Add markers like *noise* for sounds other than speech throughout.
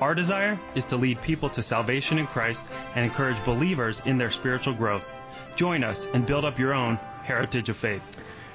Our desire is to lead people to salvation in Christ and encourage believers in their spiritual growth. Join us and build up your own heritage of faith.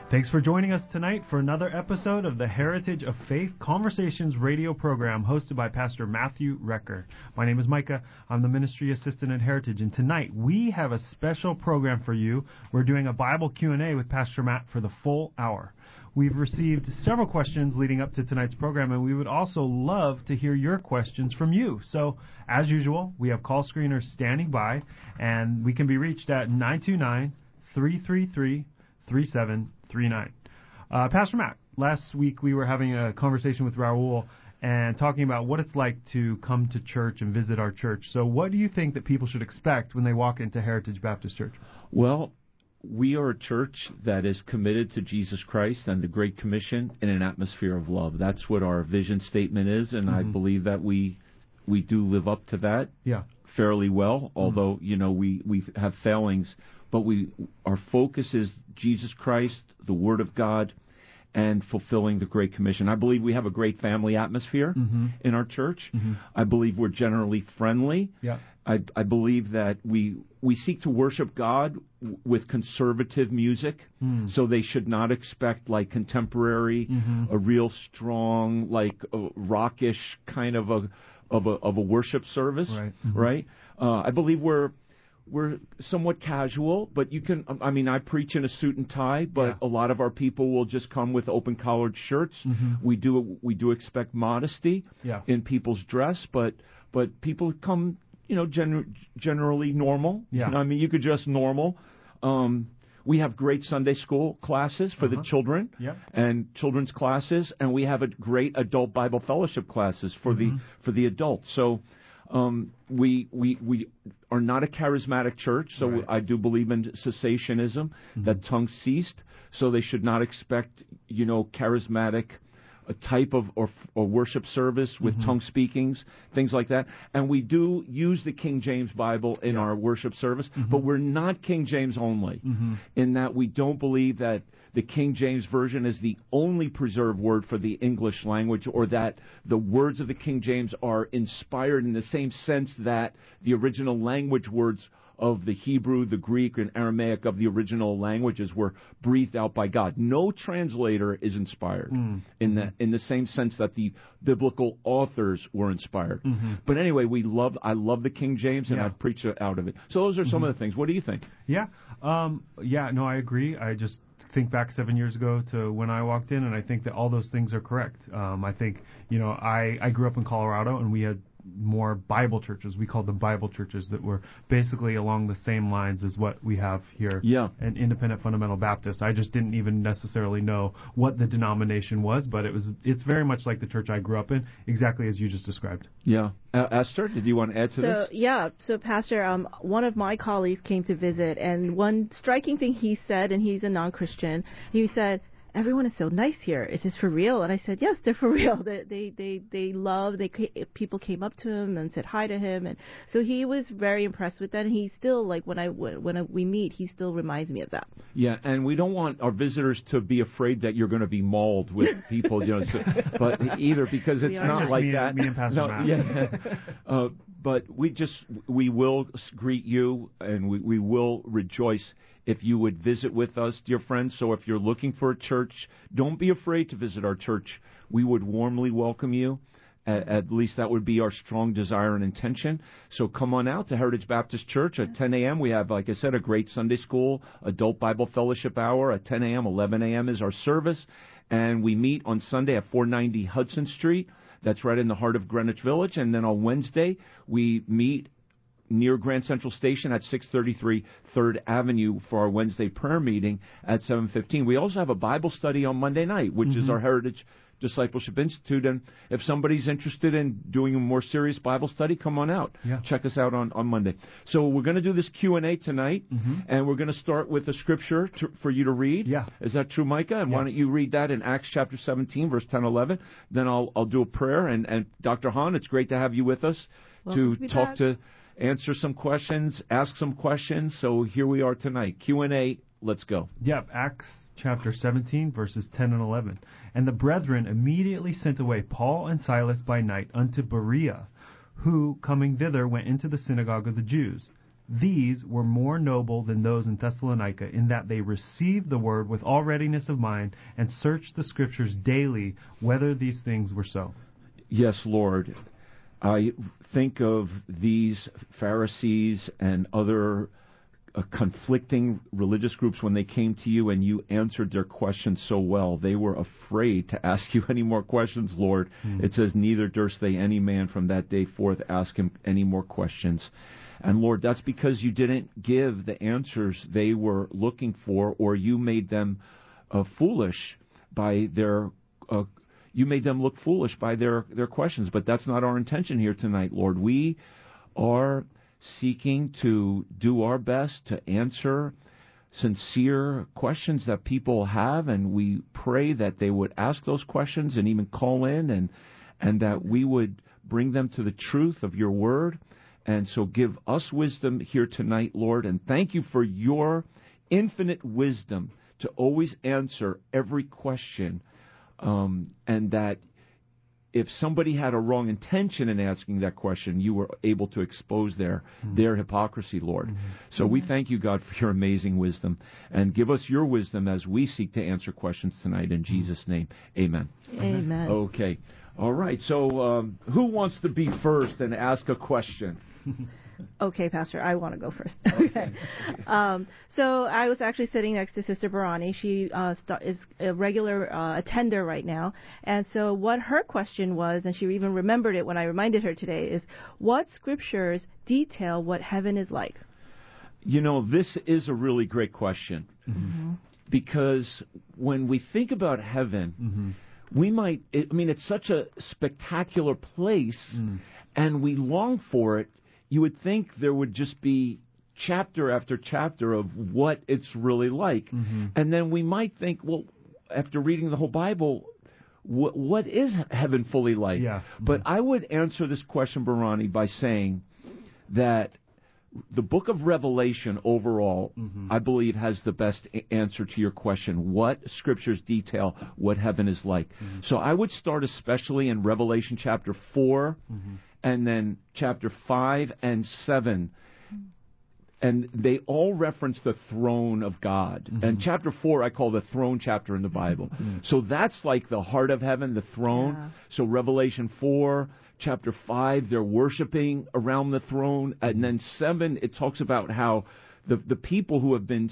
Thanks for joining us tonight for another episode of the Heritage of Faith Conversations radio program hosted by Pastor Matthew Recker. My name is Micah. I'm the ministry assistant at Heritage and tonight we have a special program for you. We're doing a Bible Q&A with Pastor Matt for the full hour. We've received several questions leading up to tonight's program, and we would also love to hear your questions from you. So, as usual, we have call screeners standing by, and we can be reached at 929 333 3739. Uh, Pastor Matt, last week we were having a conversation with Raul and talking about what it's like to come to church and visit our church. So, what do you think that people should expect when they walk into Heritage Baptist Church? Well, we are a church that is committed to Jesus Christ and the Great Commission in an atmosphere of love. That's what our vision statement is, and mm-hmm. I believe that we we do live up to that. Yeah. Fairly well, although mm-hmm. you know we we have failings, but we our focus is Jesus Christ, the Word of God, and fulfilling the Great Commission. I believe we have a great family atmosphere mm-hmm. in our church. Mm-hmm. I believe we're generally friendly. Yeah. I, I believe that we we seek to worship God w- with conservative music, mm. so they should not expect like contemporary, mm-hmm. a real strong, like rockish kind of a of a of a worship service, right? Mm-hmm. right? Uh, I believe we're we're somewhat casual, but you can. I mean, I preach in a suit and tie, but yeah. a lot of our people will just come with open collared shirts. Mm-hmm. We do we do expect modesty yeah. in people's dress, but but people come you know, gen- generally normal. Yeah. I mean, you could just normal. Um, we have great Sunday school classes for uh-huh. the children yep. and children's classes, and we have a great adult Bible fellowship classes for mm-hmm. the for the adults. So um, we we we are not a charismatic church, so right. I do believe in cessationism mm-hmm. that tongues ceased. So they should not expect you know charismatic a type of or, or worship service with mm-hmm. tongue speakings, things like that. And we do use the King James Bible in yeah. our worship service, mm-hmm. but we're not King James only. Mm-hmm. In that we don't believe that the King James Version is the only preserved word for the English language, or that the words of the King James are inspired in the same sense that the original language words of the Hebrew, the Greek, and Aramaic of the original languages were breathed out by God. No translator is inspired mm. in the in the same sense that the biblical authors were inspired. Mm-hmm. But anyway, we love I love the King James, and yeah. I've preached out of it. So those are some mm-hmm. of the things. What do you think? Yeah, um, yeah, no, I agree. I just think back seven years ago to when I walked in, and I think that all those things are correct. Um, I think you know I I grew up in Colorado, and we had more Bible churches. We called them Bible churches that were basically along the same lines as what we have here. Yeah. An independent fundamental Baptist. I just didn't even necessarily know what the denomination was, but it was it's very much like the church I grew up in, exactly as you just described. Yeah. Uh, Esther, did you want to add to so, this? Yeah. So, Pastor, um, one of my colleagues came to visit, and one striking thing he said, and he's a non-Christian, he said everyone is so nice here. Is this for real? And I said, yes, they're for *laughs* real. They they they, they love. They people came up to him and said hi to him, and so he was very impressed with that. And he still like when I when we meet, he still reminds me of that. Yeah, and we don't want our visitors to be afraid that you're going to be mauled with *laughs* people, you know. So, but either because it's not like me, that. Me and Pastor no, Matt. Yeah. uh, but we just we will greet you and we, we will rejoice if you would visit with us, dear friends. So if you're looking for a church, don't be afraid to visit our church. We would warmly welcome you. At, least that would be our strong desire and intention. So come on out to Heritage Baptist Church at 10 a.m. We have, like I said, a great Sunday school, adult Bible fellowship hour at 10 a.m. 11 a.m. is our service. And we meet on Sunday at 490 Hudson Street. That's right in the heart of Greenwich Village. And then on Wednesday, we meet near Grand Central Station at 633 3rd Avenue for our Wednesday prayer meeting at 7:15. We also have a Bible study on Monday night, which mm-hmm. is our Heritage Discipleship Institute. And if somebody's interested in doing a more serious Bible study, come on out. Yeah. Check us out on, on Monday. So we're going to do this Q and A tonight, mm-hmm. and we're going to start with a scripture to, for you to read. Yeah. Is that true, Micah? And yes. why don't you read that in Acts chapter 17, verse 10, 11? Then I'll I'll do a prayer. And and Dr. Hahn, it's great to have you with us to, to talk back. to answer some questions, ask some questions. So here we are tonight. Q and A. Let's go. Yep. Acts chapter 17, verses 10 and 11. And the brethren immediately sent away Paul and Silas by night unto Berea, who, coming thither, went into the synagogue of the Jews. These were more noble than those in Thessalonica, in that they received the word with all readiness of mind, and searched the Scriptures daily whether these things were so. Yes, Lord. I think of these Pharisees and other uh, conflicting religious groups when they came to you and you answered their questions so well. They were afraid to *laughs* ask you any more questions, Lord. Mm. It says, Neither durst they any man from that day forth ask him any more questions. And Lord, that's because you didn't give the answers they were looking for, or you made them uh, foolish by their. Uh, you made them look foolish by their, their questions, but that's not our intention here tonight, Lord. We are seeking to do our best to answer sincere questions that people have, and we pray that they would ask those questions and even call in, and and that we would bring them to the truth of your word. And so, give us wisdom here tonight, Lord, and thank you for your infinite wisdom to always answer every question, um, and that if somebody had a wrong intention in asking that question, you were able to expose their mm-hmm. their hypocrisy, Lord. Mm-hmm. So we thank you, God, for your amazing wisdom, and give us your wisdom as we seek to answer questions tonight. In Jesus' name, Amen. Amen. Okay. All right. So um, who wants to be first and ask a question? *laughs* Okay, Pastor, I want to go first. *laughs* okay. Um, so I was actually sitting next to Sister Barani. She uh, is a regular uh, attender right now. And so what her question was, and she even remembered it when I reminded her today, is what scriptures detail what heaven is like? You know, this is a really great question. Mm-hmm. Because when we think about heaven, mm-hmm. we might, I mean, it's such a spectacular place, mm. and we long for it you would think there would just be chapter after chapter of what it's really like. Mm-hmm. And then we might think, well, after reading the whole Bible, what, what is heaven fully like? Yeah. But I would answer this question, Barani, by saying that the book of Revelation overall, mm-hmm. I believe, has the best a- answer to your question. What scriptures detail what heaven is like? Mm-hmm. So I would start especially in Revelation chapter 4 mm-hmm. And then chapter 5 and 7 and they all reference the throne of God. Mm-hmm. And chapter 4 I call the throne chapter in the Bible. Mm-hmm. So that's like the heart of heaven, the throne. Yeah. So Revelation 4, chapter 5 they're worshiping around the throne and then 7 it talks about how the the people who have been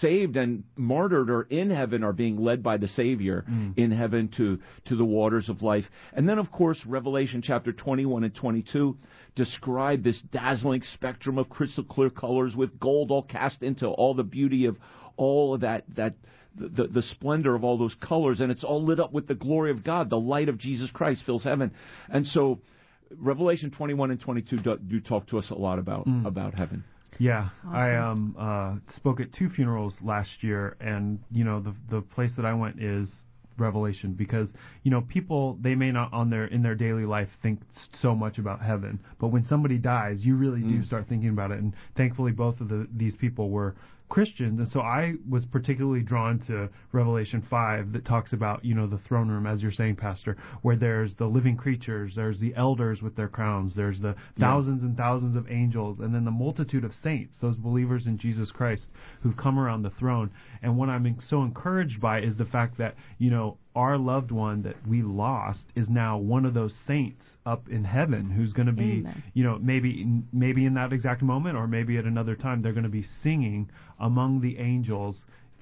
saved and martyred or in heaven are being led by the Savior mm. in heaven to to the waters of life. And then, of course, Revelation chapter 21 and 22 describe this dazzling spectrum of crystal clear colors with gold all cast into all the beauty of all of that that the, the splendor of all those colors, and it's all lit up with the glory of God. The light of Jesus Christ fills heaven, and so Revelation 21 and 22 do, do talk to us a lot about Mm. about heaven. Yeah, Awesome. I um uh spoke at two funerals last year, and you know the the place that I went is Revelation because you know people they may not on their in their daily life think so much about heaven, but when somebody dies, you really do Mm. start thinking about it. And thankfully, both of the these people were Christians, and so I was particularly drawn to Revelation five that talks about you know the throne room, as you're saying, Pastor, where there's the living creatures, there's the elders with their crowns, there's the thousands and thousands of angels, and then the multitude of saints, those believers in Jesus Christ who've come around the throne. And what I'm so encouraged by is the fact that you know our loved one that we lost is now one of those saints up in heaven who's going to be Amen. you know maybe maybe in that exact moment or maybe at another time they're going to be singing among the angels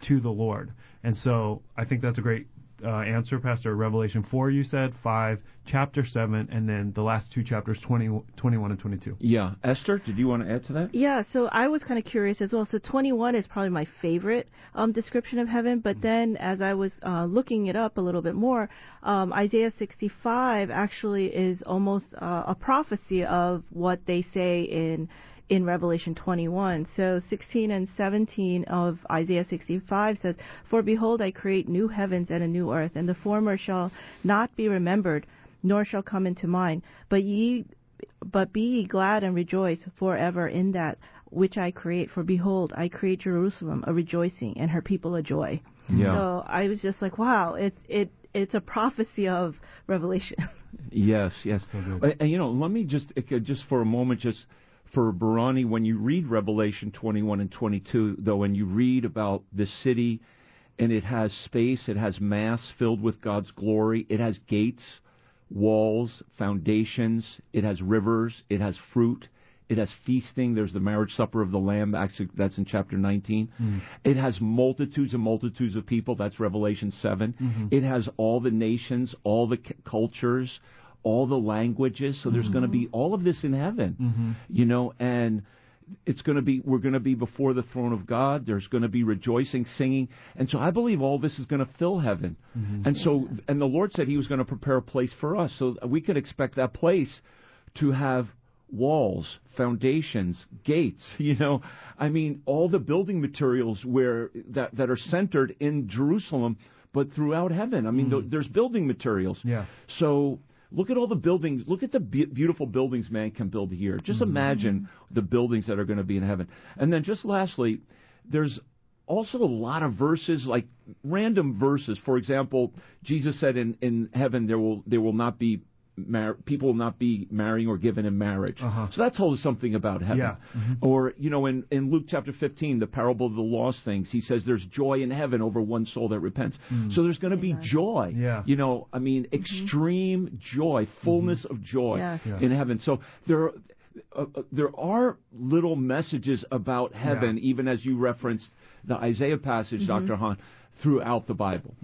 to the Lord. And so I think that's a great uh, answer, Pastor. Revelation 4, you said, 5, chapter 7, and then the last two chapters, 20, 21 and 22. Yeah. Esther, did you want to add to that? Yeah, so I was kind of curious as well. So 21 is probably my favorite um, description of heaven, but then as I was uh, looking it up a little bit more, um, Isaiah 65 actually is almost uh, a prophecy of what they say in in Revelation 21. So 16 and 17 of Isaiah 65 says, For behold, I create new heavens and a new earth, and the former shall not be remembered, nor shall come into mind. But ye, but be ye glad and rejoice forever in that which I create. For behold, I create Jerusalem a rejoicing, and her people a joy. Yeah. So I was just like, wow, it it it's a prophecy of Revelation. Yes, yes. So. And, and, you know, let me just just for a moment, just for Barani, when you read Revelation 21 and 22, though, and you read about the city, and it has space, it has mass filled with God's glory, it has gates, walls, foundations, it has rivers, it has fruit. It has feasting. There's the marriage supper of the Lamb. Actually, that's in chapter 19. Mm-hmm. It has multitudes and multitudes of people. That's Revelation 7. Mm-hmm. It has all the nations, all the c- cultures, all the languages. So there's going to be mm-hmm. all of this in heaven, mm-hmm. you know, and it's going to be we're going to be before the throne of God. There's going to be rejoicing, singing, and so I believe all this is going to fill heaven. Mm-hmm. And so, and the Lord said He was going to prepare a place for us, so we could expect that place to have walls, foundations, gates. *laughs* You know, I mean, all the building materials where that that are centered in Jerusalem, but throughout heaven. I mean, th- mm. there's building materials. Yeah. So look at all the buildings. Look at the be- beautiful buildings man can build here. Just mm-hmm. imagine the buildings that are going to be in heaven. And then just lastly, there's also a lot of verses like random verses. For example, Jesus said in in heaven there will there will not be mar- people will not be marrying or given in marriage. Uh-huh. So that told us something about heaven. Yeah. Mhm. Or you know, in in Luke chapter 15, the parable of the lost things, he says there's joy in heaven over one soul that repents. So there's going to be joy. Mm. Yeah. You know, I mean, extreme joy, fullness of joy Yes. Yeah. in heaven. So there. Are, uh, uh, there are little messages about heaven, Yeah. even as you referenced the Isaiah passage, Dr. Hahn, throughout the Bible.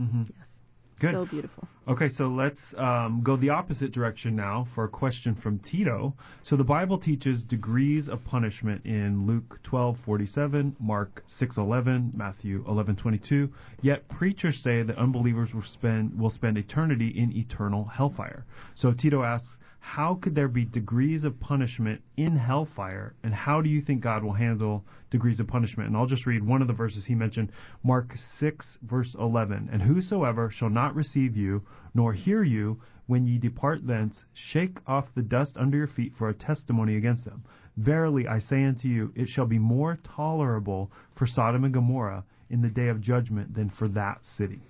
Good. So beautiful. Okay, so let's um, go the opposite direction now for a question from Tito. So the Bible teaches degrees of punishment in Luke 12:47, Mark 6:11, Matthew 11:22. Yet preachers say that unbelievers will spend will spend eternity in eternal hellfire. So Tito asks, how could there be degrees of punishment in hellfire, and how do you think God will handle degrees of punishment? And I'll just read one of the verses he mentioned, Mark 6, verse 11. And whosoever shall not receive you, nor hear you, when ye depart thence, shake off the dust under your feet for a testimony against them. Verily I say unto you, it shall be more tolerable for Sodom and Gomorrah in the day of judgment than for that city.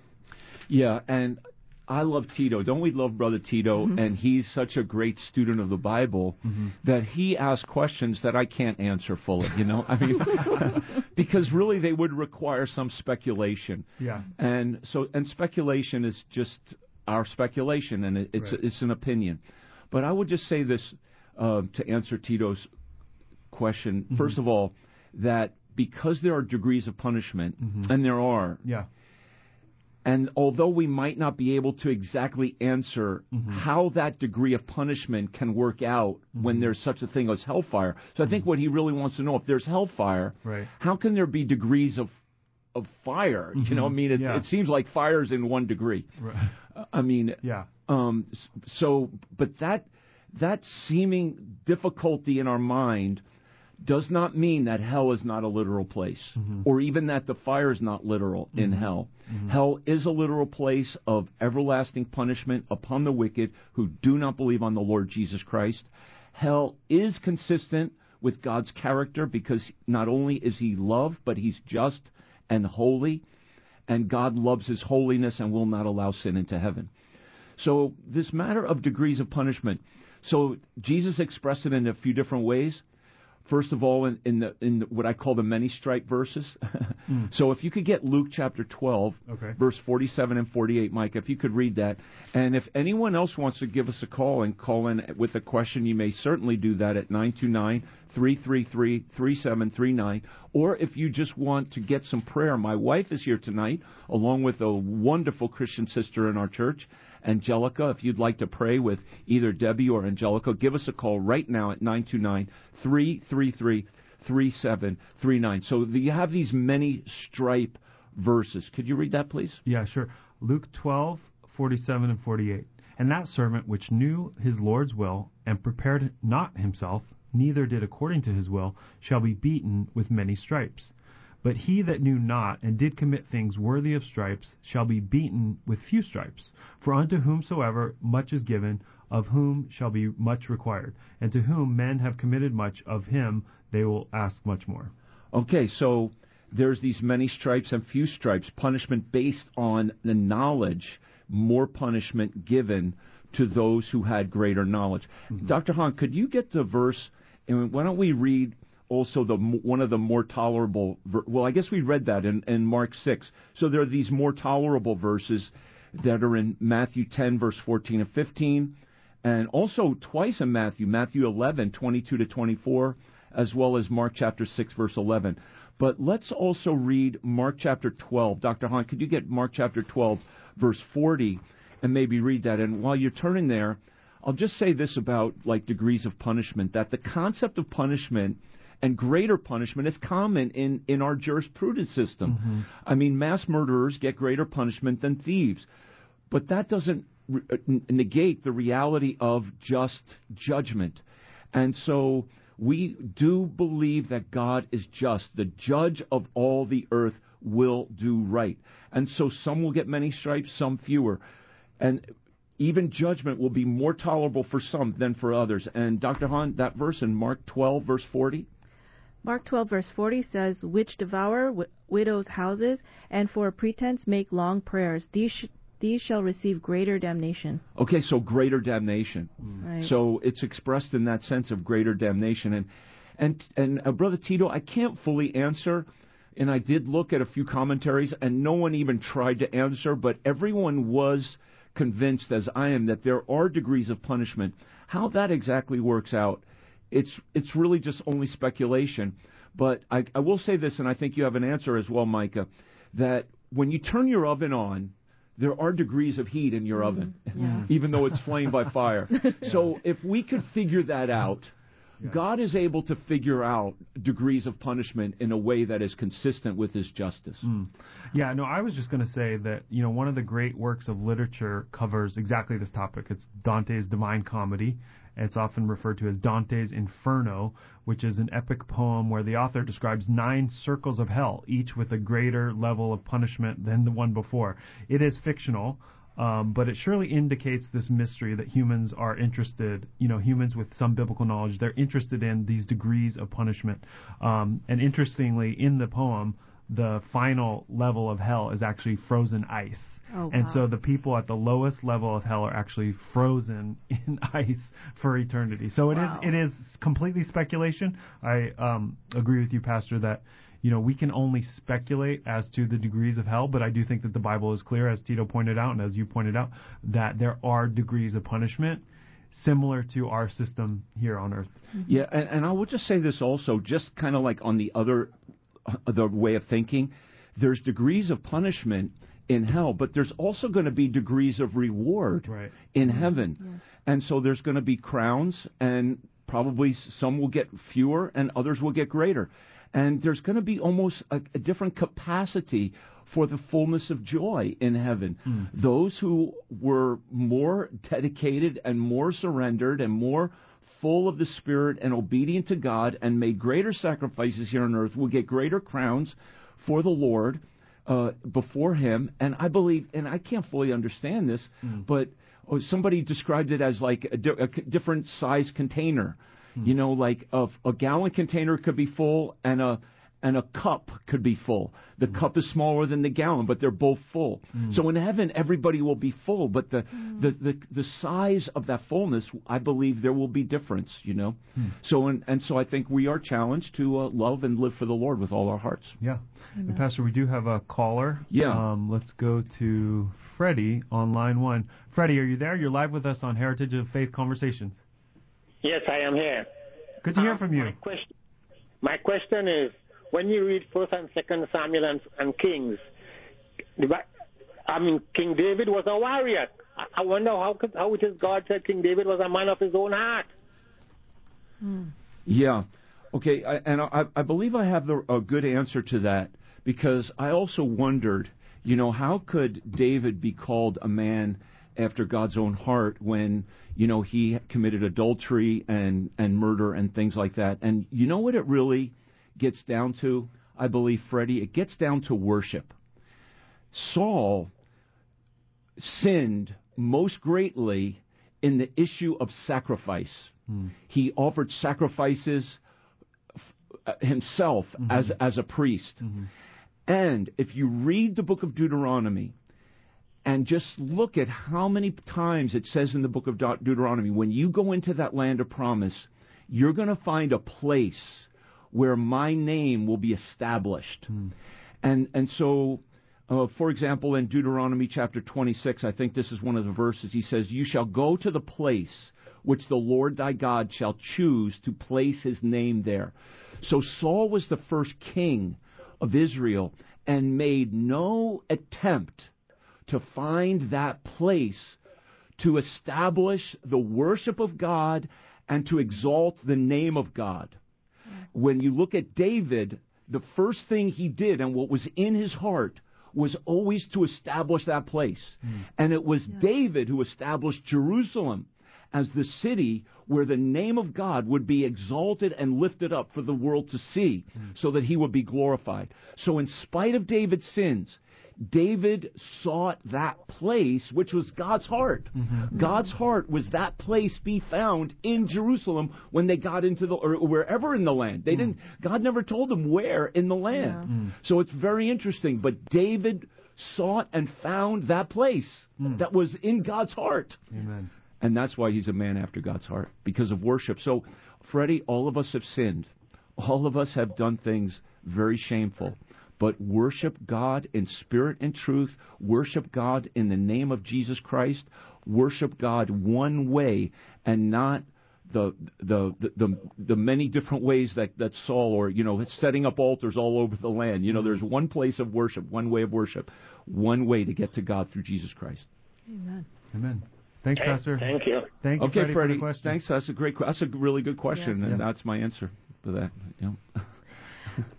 Yeah, and I love Tito. Don't we love Brother Tito? Mm-hmm. And he's such a great student of the Bible mm-hmm. that he asks questions that I can't answer fully. You know, I mean, *laughs* because really they would require some speculation. Yeah. And so, and speculation is just our speculation, and it, it's Right. it's an opinion. But I would just say this uh, to answer Tito's question. Mm-hmm. First of all, that because there are degrees of punishment, and there are, Yeah. And although we might not be able to exactly answer mm-hmm. how that degree of punishment can work out mm-hmm. when there's such a thing as hellfire, so I think mm-hmm. what he really wants to know if there's hellfire, Right. how can there be degrees of of fire? You know, I mean, it, Yeah. it seems like fire's in one degree. Right. *laughs* I mean, Yeah. um, so, but that that seeming difficulty in our mind does not mean that hell is not a literal place, or even that the fire is not literal in hell. Mm-hmm. Hell is a literal place of everlasting punishment upon the wicked who do not believe on the Lord Jesus Christ. Hell is consistent with God's character because not only is He love, but He's just and holy, and God loves His holiness and will not allow sin into heaven. So this matter of degrees of punishment. So Jesus expressed it in a few different ways. First of all, in, in the in what I call the many stripe verses. *laughs* Mm. So if you could get Luke chapter 12, Okay. verse 47 and 48, Mike, if you could read that. And if anyone else wants to give us a call and call in with a question, you may certainly do that at 929 333 3739. Or if you just want to get some prayer, my wife is here tonight, along with a wonderful Christian sister in our church. Angelica, if you'd like to pray with either Debbie or Angelica, give us a call right now at 929 333 3739. So you have these many stripe verses. Could you read that, please? Yeah, sure. Luke 12, 47 and 48. And that servant which knew his Lord's will, and prepared not himself, neither did according to his will, shall be beaten with many stripes. But he that knew not, and did commit things worthy of stripes, shall be beaten with few stripes. For unto whomsoever much is given, of whom shall be much required. And to whom men have committed much, of him they will ask much more. Okay, so there's these many stripes and few stripes, punishment based on the knowledge, more punishment given to those who had greater knowledge. Mm-hmm. Dr. Hahn, could you get the verse, and why don't we read also the one of the more tolerable, ver- well, I guess we read that in, in Mark 6. So there are these more tolerable verses that are in Matthew 10, verse 14 and 15, and also twice in Matthew, Matthew 11, 22 to 24, as well as Mark chapter 6, verse 11. But let's also read Mark chapter 12. Dr. Hahn, could you get Mark chapter 12, verse 40, and maybe read that? And while you're turning there, I'll just say this about like degrees of punishment that the concept of punishment and greater punishment is common in, in our jurisprudence system. I mean, mass murderers get greater punishment than thieves. But that doesn't re- uh, negate the reality of just judgment. And so we do believe that God is just. The judge of all the earth will do right. And so some will get many stripes, some fewer. And even judgment will be more tolerable for some than for others. And Dr. Hahn, that verse in Mark 12, verse 40, Mark 12, verse 40 says, Which devour wi- widows' houses, and for a pretense make long prayers. These, sh- these shall receive greater damnation. Okay, so greater damnation. Right. So it's expressed in that sense of greater damnation. And and and uh, brother Tito, I can't fully answer. And I did look at a few commentaries, and no one even tried to answer. But everyone was convinced, as I am, that there are degrees of punishment. How that exactly works out, it's it's really just only speculation. But I, I will say this, and I think you have an answer as well, Micah, that when you turn your oven on, there are degrees of heat in your mm-hmm. oven, Yeah. even though it's flame by *laughs* fire. So if we could figure that out, God is able to figure out degrees of punishment in a way that is consistent with His justice. Mm. Yeah, no, I was just going to say that, you know, one of the great works of literature covers exactly this topic. It's Dante's Divine Comedy. It's often referred to as Dante's Inferno, which is an epic poem where the author describes nine circles of hell, each with a greater level of punishment than the one before. It is fictional, um, but it surely indicates this mystery that humans are interested, you know, humans with some biblical knowledge, they're interested in these degrees of punishment. Um, and interestingly, in the poem, the final level of hell is actually frozen ice. Oh, and wow. so the people at the lowest level of hell are actually frozen *laughs* in ice for eternity. So it is Wow. it is completely speculation. I um, agree with you, Pastor, that you know we can only speculate as to the degrees of hell, but I do think that the Bible is clear, as Tito pointed out and as you pointed out, that there are degrees of punishment similar to our system here on earth. Yeah, and, and I will just say this also, just kind of like on the other, the way of thinking, there's degrees of punishment in hell, but there's also going to be degrees of reward Right. in mm-hmm. heaven. And so there's going to be crowns, and probably some will get fewer, and others will get greater. And there's going to be almost a, a different capacity for the fullness of joy in heaven. Hmm. Those who were more dedicated and more surrendered and more full of the Spirit and obedient to God and made greater sacrifices here on earth will get greater crowns for the Lord uh, before Him. And I believe, and I can't fully understand this, but oh, somebody described it as like a, di- a different size container. You know, like a, a gallon container could be full, and a and a cup could be full. The cup is smaller than the gallon, but they're both full. So in heaven, everybody will be full, but the, the, the, the size of that fullness, I believe there will be difference, you know? So, and, and so I think we are challenged to uh, love and live for the Lord with all our hearts. Yeah. And Pastor, we do have a caller. Yeah. Um, let's go to Freddie on line one. Freddie, are you there? You're live with us on Heritage of Faith Conversations. Yes, I am here. Good to hear Um, from you. My question, my question is, when you read First and Second Samuel and, and Kings, I mean, King David was a warrior. I, wonder how could, how it is God said King David was a man of his own heart. Hmm. Yeah. Okay, I, and I, I believe I have the, a good answer to that because I also wondered, you know, how could David be called a man after God's own heart when, you know, he committed adultery and, and murder and things like that? And you know what it really gets down to, I believe, Freddie? It gets down to worship. Saul sinned most greatly in the issue of sacrifice. Hmm. He offered sacrifices uh, himself mm-hmm. as as a priest. Mm-hmm. And if you read the book of Deuteronomy and just look at how many times it says in the book of Deut- Deuteronomy, when you go into that land of promise, you're going to find a place where my name will be established. And and so uh, for example, in Deuteronomy chapter 26, I think this is one of the verses. He says, You shall go to the place which the Lord thy God shall choose to place his name there. So Saul was the first king of Israel and made no attempt to find that place to establish the worship of God and to exalt the name of God. When you look at David, the first thing he did and what was in his heart was always to establish that place. Hmm. And it was David who established Jerusalem as the city where the name of God would be exalted and lifted up for the world to see hmm. so that he would be glorified. So, in spite of David's sins, David sought that place which was God's heart. Mm-hmm. Mm-hmm. God's heart was that place be found in Jerusalem when they got into the or wherever in the land. They mm. didn't God never told them where in the land. Mm. So it's very interesting, but David sought and found that place mm. that was in God's heart. Amen. And that's why he's a man after God's heart, because of worship. So, Freddie, all of us have sinned. All of us have done things very shameful. But worship God in spirit and truth. Worship God in the name of Jesus Christ. Worship God one way and not the the the the, the many different ways that, that Saul or you know setting up altars all over the land. You know, there's mm-hmm. one place of worship, one way of worship, one way to get to God through Jesus Christ. Amen. Amen. Thanks, Okay, Pastor. Thank you. Thank you, Okay, Freddie, Freddie. for the question. Thanks. That's a great. That's a really good question, Yes. and Yeah. that's my answer for that. You *laughs* know.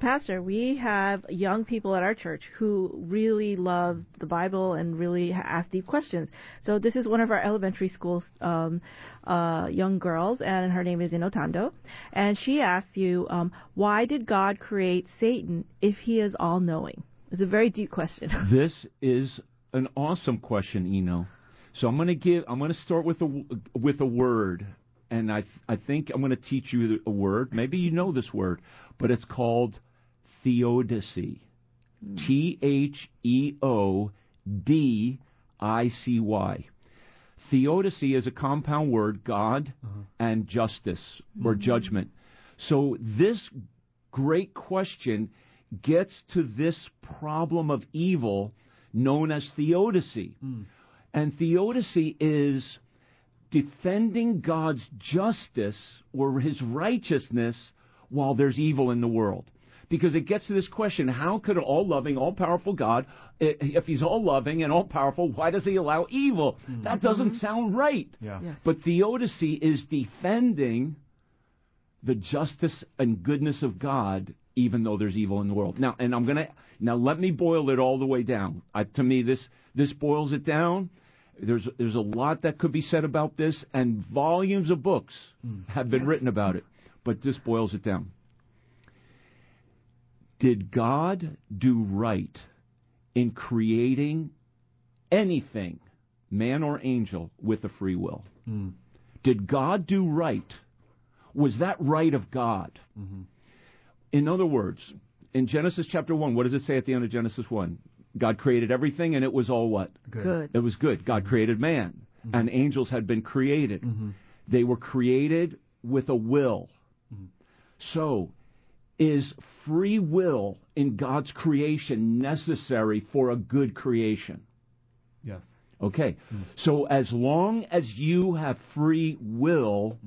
Pastor, we have young people at our church who really love the Bible and really ask deep questions. So this is one of our elementary school um, uh, young girls, and her name is Inotando, and she asks you, um, why did God create Satan if he is all knowing? It's a very deep question. *laughs* This is an awesome question, Eno. So I'm going to give. I'm going to start with a with a word, and I I think I'm going to teach you a word. Maybe you know this word, but it's called theodicy. Hmm. T H E O D I C Y. Theodicy is a compound word, God uh-huh. and justice or hmm. judgment. So this great question gets to this problem of evil known as theodicy. Hmm. And theodicy is defending God's justice or his righteousness while there's evil in the world. Because it gets to this question how could an all loving, all powerful God, eh, if he's all loving and all powerful, why does he allow evil? Mm-hmm. That doesn't mm-hmm. sound right. Yeah. Yes. But theodicy is defending the justice and goodness of God, even though there's evil in the world. Now, and I'm gonna now let me boil it all the way down. I, to me, this this boils it down. There's there's a lot that could be said about this, and volumes of books hmm. have been written about it. But this boils it down. Did God do right in creating anything, man or angel, with a free will? Hmm. Did God do right? Was that right of God? Mm-hmm. In other words, in Genesis chapter 1, what does it say at the end of Genesis 1? God created everything and it was all what? Good. Good. It was good. God mm-hmm. created man, mm-hmm. and angels had been created. Mm-hmm. They were created with a will. Mm-hmm. So, is free will in God's creation necessary for a good creation? Yes. Okay. So, as long as you have free will,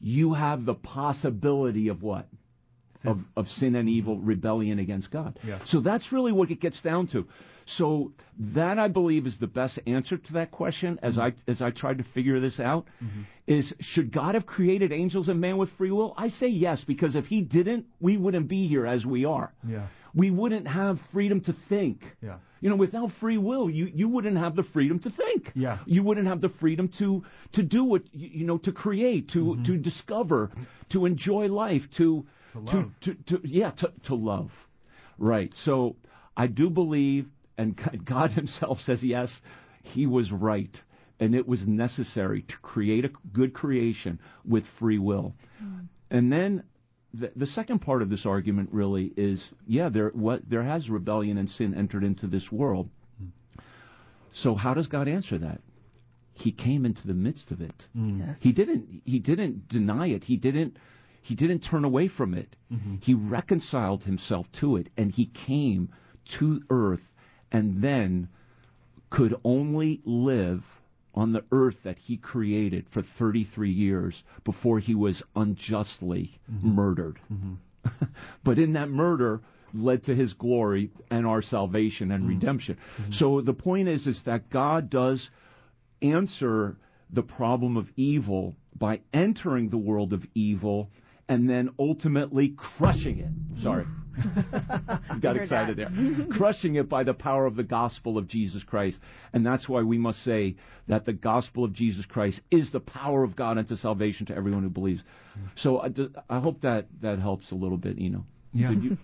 you have the possibility of what? Of, of sin and evil, rebellion against God. Yeah. So that's really what it gets down to. So that I believe is the best answer to that question as mm-hmm. I as I tried to figure this out mm-hmm. is should God have created angels and man with free will? I say yes because if he didn't, we wouldn't be here as we are. Yeah. We wouldn't have freedom to think. Yeah. You know, without free will, you, you wouldn't have the freedom to think. Yeah. You wouldn't have the freedom to to do what you, you know to create, to mm-hmm. to discover, to enjoy life, to To to, love. to, to yeah to to love. Right. So I do believe, and God- *laughs* God Himself says yes, He was right, and it was necessary to create a good creation with free will. Hmm. And then the, the second part of this argument really is, yeah, there what there has rebellion and sin entered into this world. Hmm. So how does God answer that? He came into the midst of it. Yes. He didn't he didn't deny it. He didn't he didn't turn away from it. Mm-hmm. He reconciled himself to it and he came to earth and then could only live on the earth that he created for 33 years before he was unjustly mm-hmm. murdered. Mm-hmm. *laughs* but in that murder led to his glory and our salvation and redemption. So the point is is that God does answer the problem of evil by entering the world of evil and then ultimately crushing it. Sorry. *laughs* *laughs* Got excited that. there. *laughs* crushing it by the power of the gospel of Jesus Christ. And that's why we must say that the gospel of Jesus Christ is the power of God unto salvation to everyone who believes. So I, d- I hope that that helps a little bit, Eno. Yeah. Did you-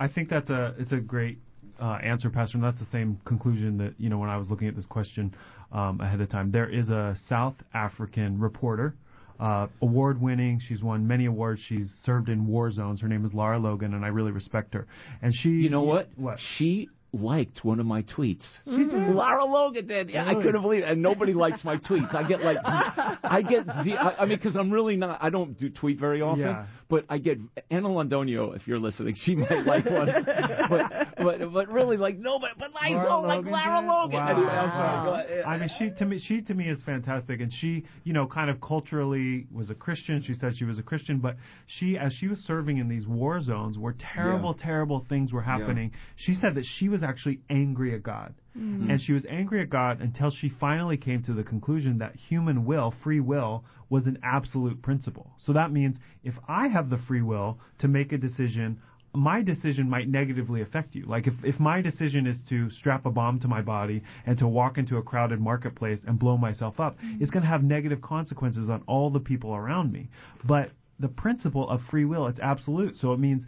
I think that's a it's a great uh, answer, Pastor, and that's the same conclusion that you know when I was looking at this question um, ahead of time. There is a South African reporter, uh, award-winning. She's won many awards. She's served in war zones. Her name is Lara Logan, and I really respect her. And she, You know what? What? She liked one of my tweets. She did. Mm-hmm. Lara Logan did. Yeah, I couldn't believe it. And nobody likes my tweets. I get like, *laughs* I get, z- I, I mean, because I'm really not, I don't do tweet very often. Yeah. But I get Anna Londonio, if you're listening, she might like one. *laughs* but, but, but really, like nobody. But I Lara so like Logan Lara did? Logan. Wow. Anyway, I'm sorry. Go. I mean, she to me, she to me is fantastic, and she, you know, kind of culturally was a Christian. She said she was a Christian, but she, as she was serving in these war zones where terrible, terrible things were happening, she said that she was actually angry at God, mm. and she was angry at God until she finally came to the conclusion that human will, free will, was an absolute principle. So that means if I have the free will to make a decision my decision might negatively affect you. Like if, if my decision is to strap a bomb to my body and to walk into a crowded marketplace and blow myself up, mm. it's going to have negative consequences on all the people around me. But the principle of free will, it's absolute. So it means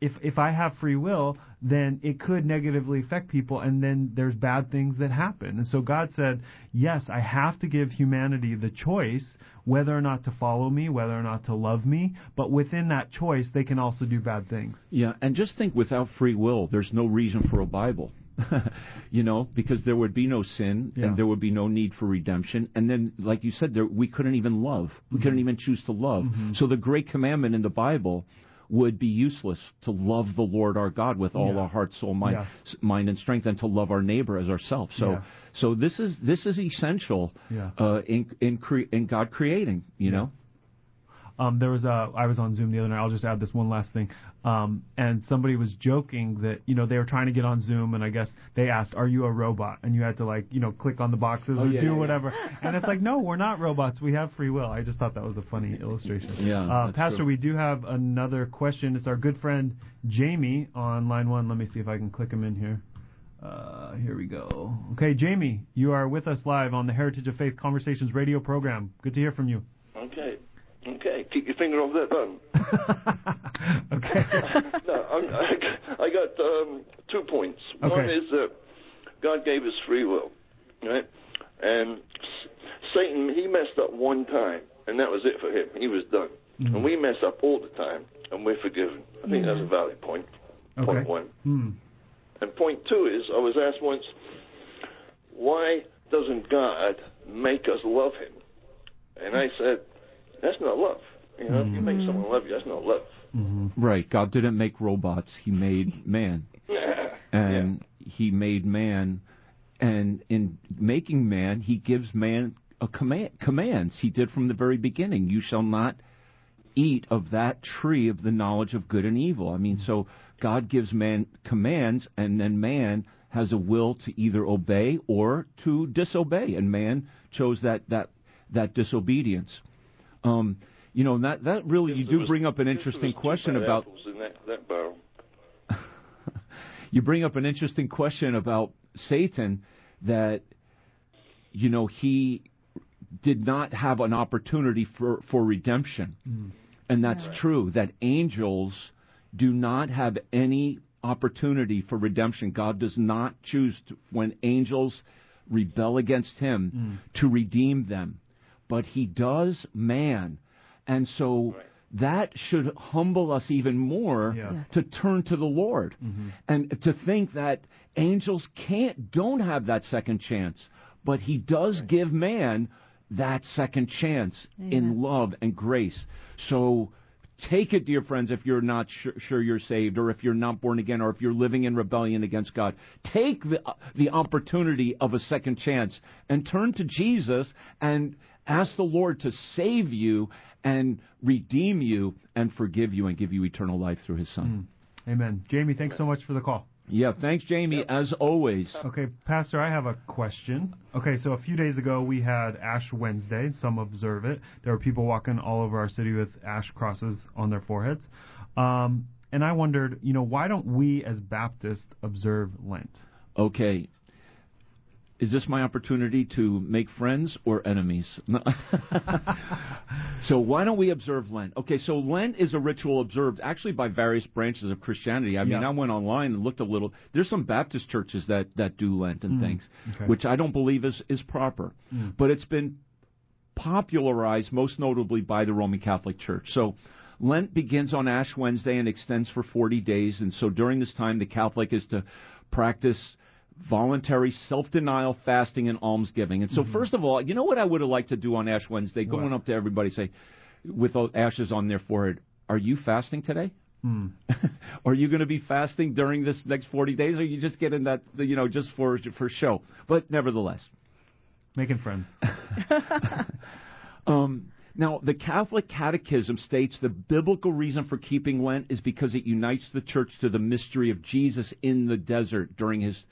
if if I have free will, then it could negatively affect people, and then there's bad things that happen. And so God said, yes, I have to give humanity the choice whether or not to follow me, whether or not to love me. But within that choice, they can also do bad things. Yeah, and just think without free will, there's no reason for a Bible. *laughs* you know, because there would be no sin Yeah. and there would be no need for redemption. And then, like you said, there, we couldn't even love. We Mm-hmm. couldn't even choose to love. So the great commandment in the Bible would be useless to love the Lord our God with all Yeah. our heart, soul, mind, Yeah. s- mind, and strength, and to love our neighbor as ourselves. So, Yeah. so this is this is essential uh, in in, cre- in God creating. You know. Um, there was a I was on Zoom the other night. I'll just add this one last thing. Um, and somebody was joking that you know they were trying to get on Zoom, and I guess they asked, "Are you a robot?" And you had to like you know click on the boxes or Oh, yeah, do yeah, yeah. whatever. *laughs* And it's like, no, we're not robots. We have free will. I just thought that was a funny illustration. Yeah, uh, Pastor, true. we do have another question. It's our good friend Jamie on line one. Let me see if I can click him in here. Uh, here we go. Okay, Jamie, you are with us live on the Heritage of Faith Conversations radio program. Good to hear from you. Okay. Okay. Keep your finger off that button. *laughs* okay. *laughs* no, I'm, I, I got um, two points. One is that God gave us free will, right? And S- Satan, he messed up one time, and that was it for him. He was done. And we mess up all the time, and we're forgiven. I think that's a valid point. Okay. Point one. Hmm. And point two is, I was asked once, why doesn't God make us love Him? And I said, that's not love. You know, if you make someone love you, that's not love. Mm-hmm. Right. God didn't make robots. He made man. *laughs* and he made man and in making man he gives man a command commands he did from the very beginning you shall not eat of that tree of the knowledge of good and evil i mean so god gives man commands and then man has a will to either obey or to disobey and man chose that that that disobedience Um, you know that that really you do bring up an interesting question about in that, that barrel. *laughs* you bring up an interesting question about Satan that you know he did not have an opportunity for for redemption. Mm. And that's true that angels do not have any opportunity for redemption. God does not choose to, when angels rebel against him mm. to redeem them. But he does man. And so that should humble us even more Yeah. Yes. to turn to the Lord mm-hmm. and to think that angels can't don't have that second chance, but He does give man that second chance in love and grace. So take it, dear friends, if you're not sure, sure you're saved, or if you're not born again, or if you're living in rebellion against God. Take the the opportunity of a second chance and turn to Jesus and ask the Lord to save you and redeem you and forgive you and give you eternal life through His Son. Amen. Jamie, thanks so much for the call. Yeah, thanks, Jamie. As always. Okay, Pastor, I have a question. Okay, so a few days ago we had Ash Wednesday. Some observe it. There were people walking all over our city with ash crosses on their foreheads. Um, and I wondered, you know, why don't we as Baptists observe Lent? Okay. Is this my opportunity to make friends or enemies? *laughs* So why don't we observe Lent? Okay, so Lent is a ritual observed actually by various branches of Christianity. I mean, Yeah. I went online and looked a little. There's some Baptist churches that that do Lent and mm. things, okay. which I don't believe is is proper. Mm. But it's been popularized most notably by the Roman Catholic Church. So Lent begins on Ash Wednesday and extends for 40 days. And so during this time, the Catholic is to practice voluntary self denial, fasting, and almsgiving. And so, first of all, you know what I would have liked to do on Ash Wednesday? Going up to everybody, say, with ashes on their forehead, Are you fasting today? *laughs* are you going to be fasting during this next 40 days? Or are you just getting that, you know, just for, for show? But nevertheless. Making friends. *laughs* *laughs* Um, now, the Catholic Catechism states the biblical reason for keeping Lent is because it unites the church to the mystery of Jesus in the desert during his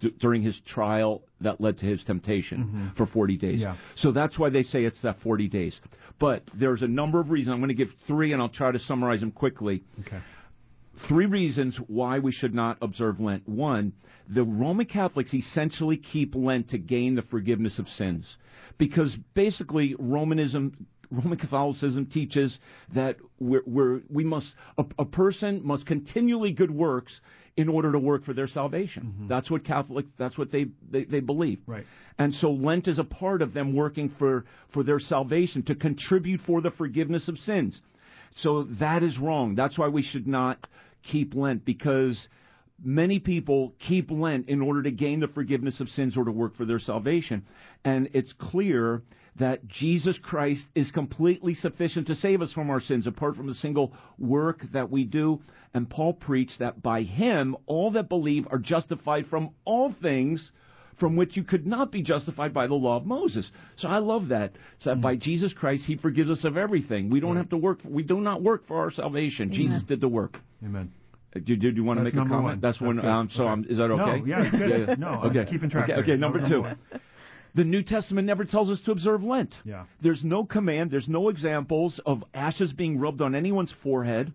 d- during his trial that led to his temptation mm-hmm. for 40 days. Yeah. So that's why they say it's that 40 days. But there's a number of reasons. I'm going to give three, and I'll try to summarize them quickly Okay. three reasons why we should not observe Lent. One, the Roman Catholics essentially keep Lent to gain the forgiveness of sins. Because basically, Romanism, Roman Catholicism teaches that we're, we're, we must, a, a person must continually good works in order to work for their salvation. Mm-hmm. That's what Catholic, that's what they, they, they believe. Right. And so Lent is a part of them working for, for their salvation, to contribute for the forgiveness of sins. So that is wrong. That's why we should not keep Lent because many people keep Lent in order to gain the forgiveness of sins or to work for their salvation. And it's clear that Jesus Christ is completely sufficient to save us from our sins apart from a single work that we do. And Paul preached that by him all that believe are justified from all things from which you could not be justified by the law of Moses. So I love that. So by Jesus Christ, He forgives us of everything. We don't have to work. For, We do not work for our salvation. Jesus did the work. Amen. Uh, Do, do, do you want to make a comment? one. That's, That's one. good. Um, so Okay. um, is that okay? No, yeah, it's good. No, I'm okay. keeping track Okay, okay That number was two. Number one. The New Testament never tells us to observe Lent. Yeah. There's no command, there's no examples of ashes being rubbed on anyone's forehead.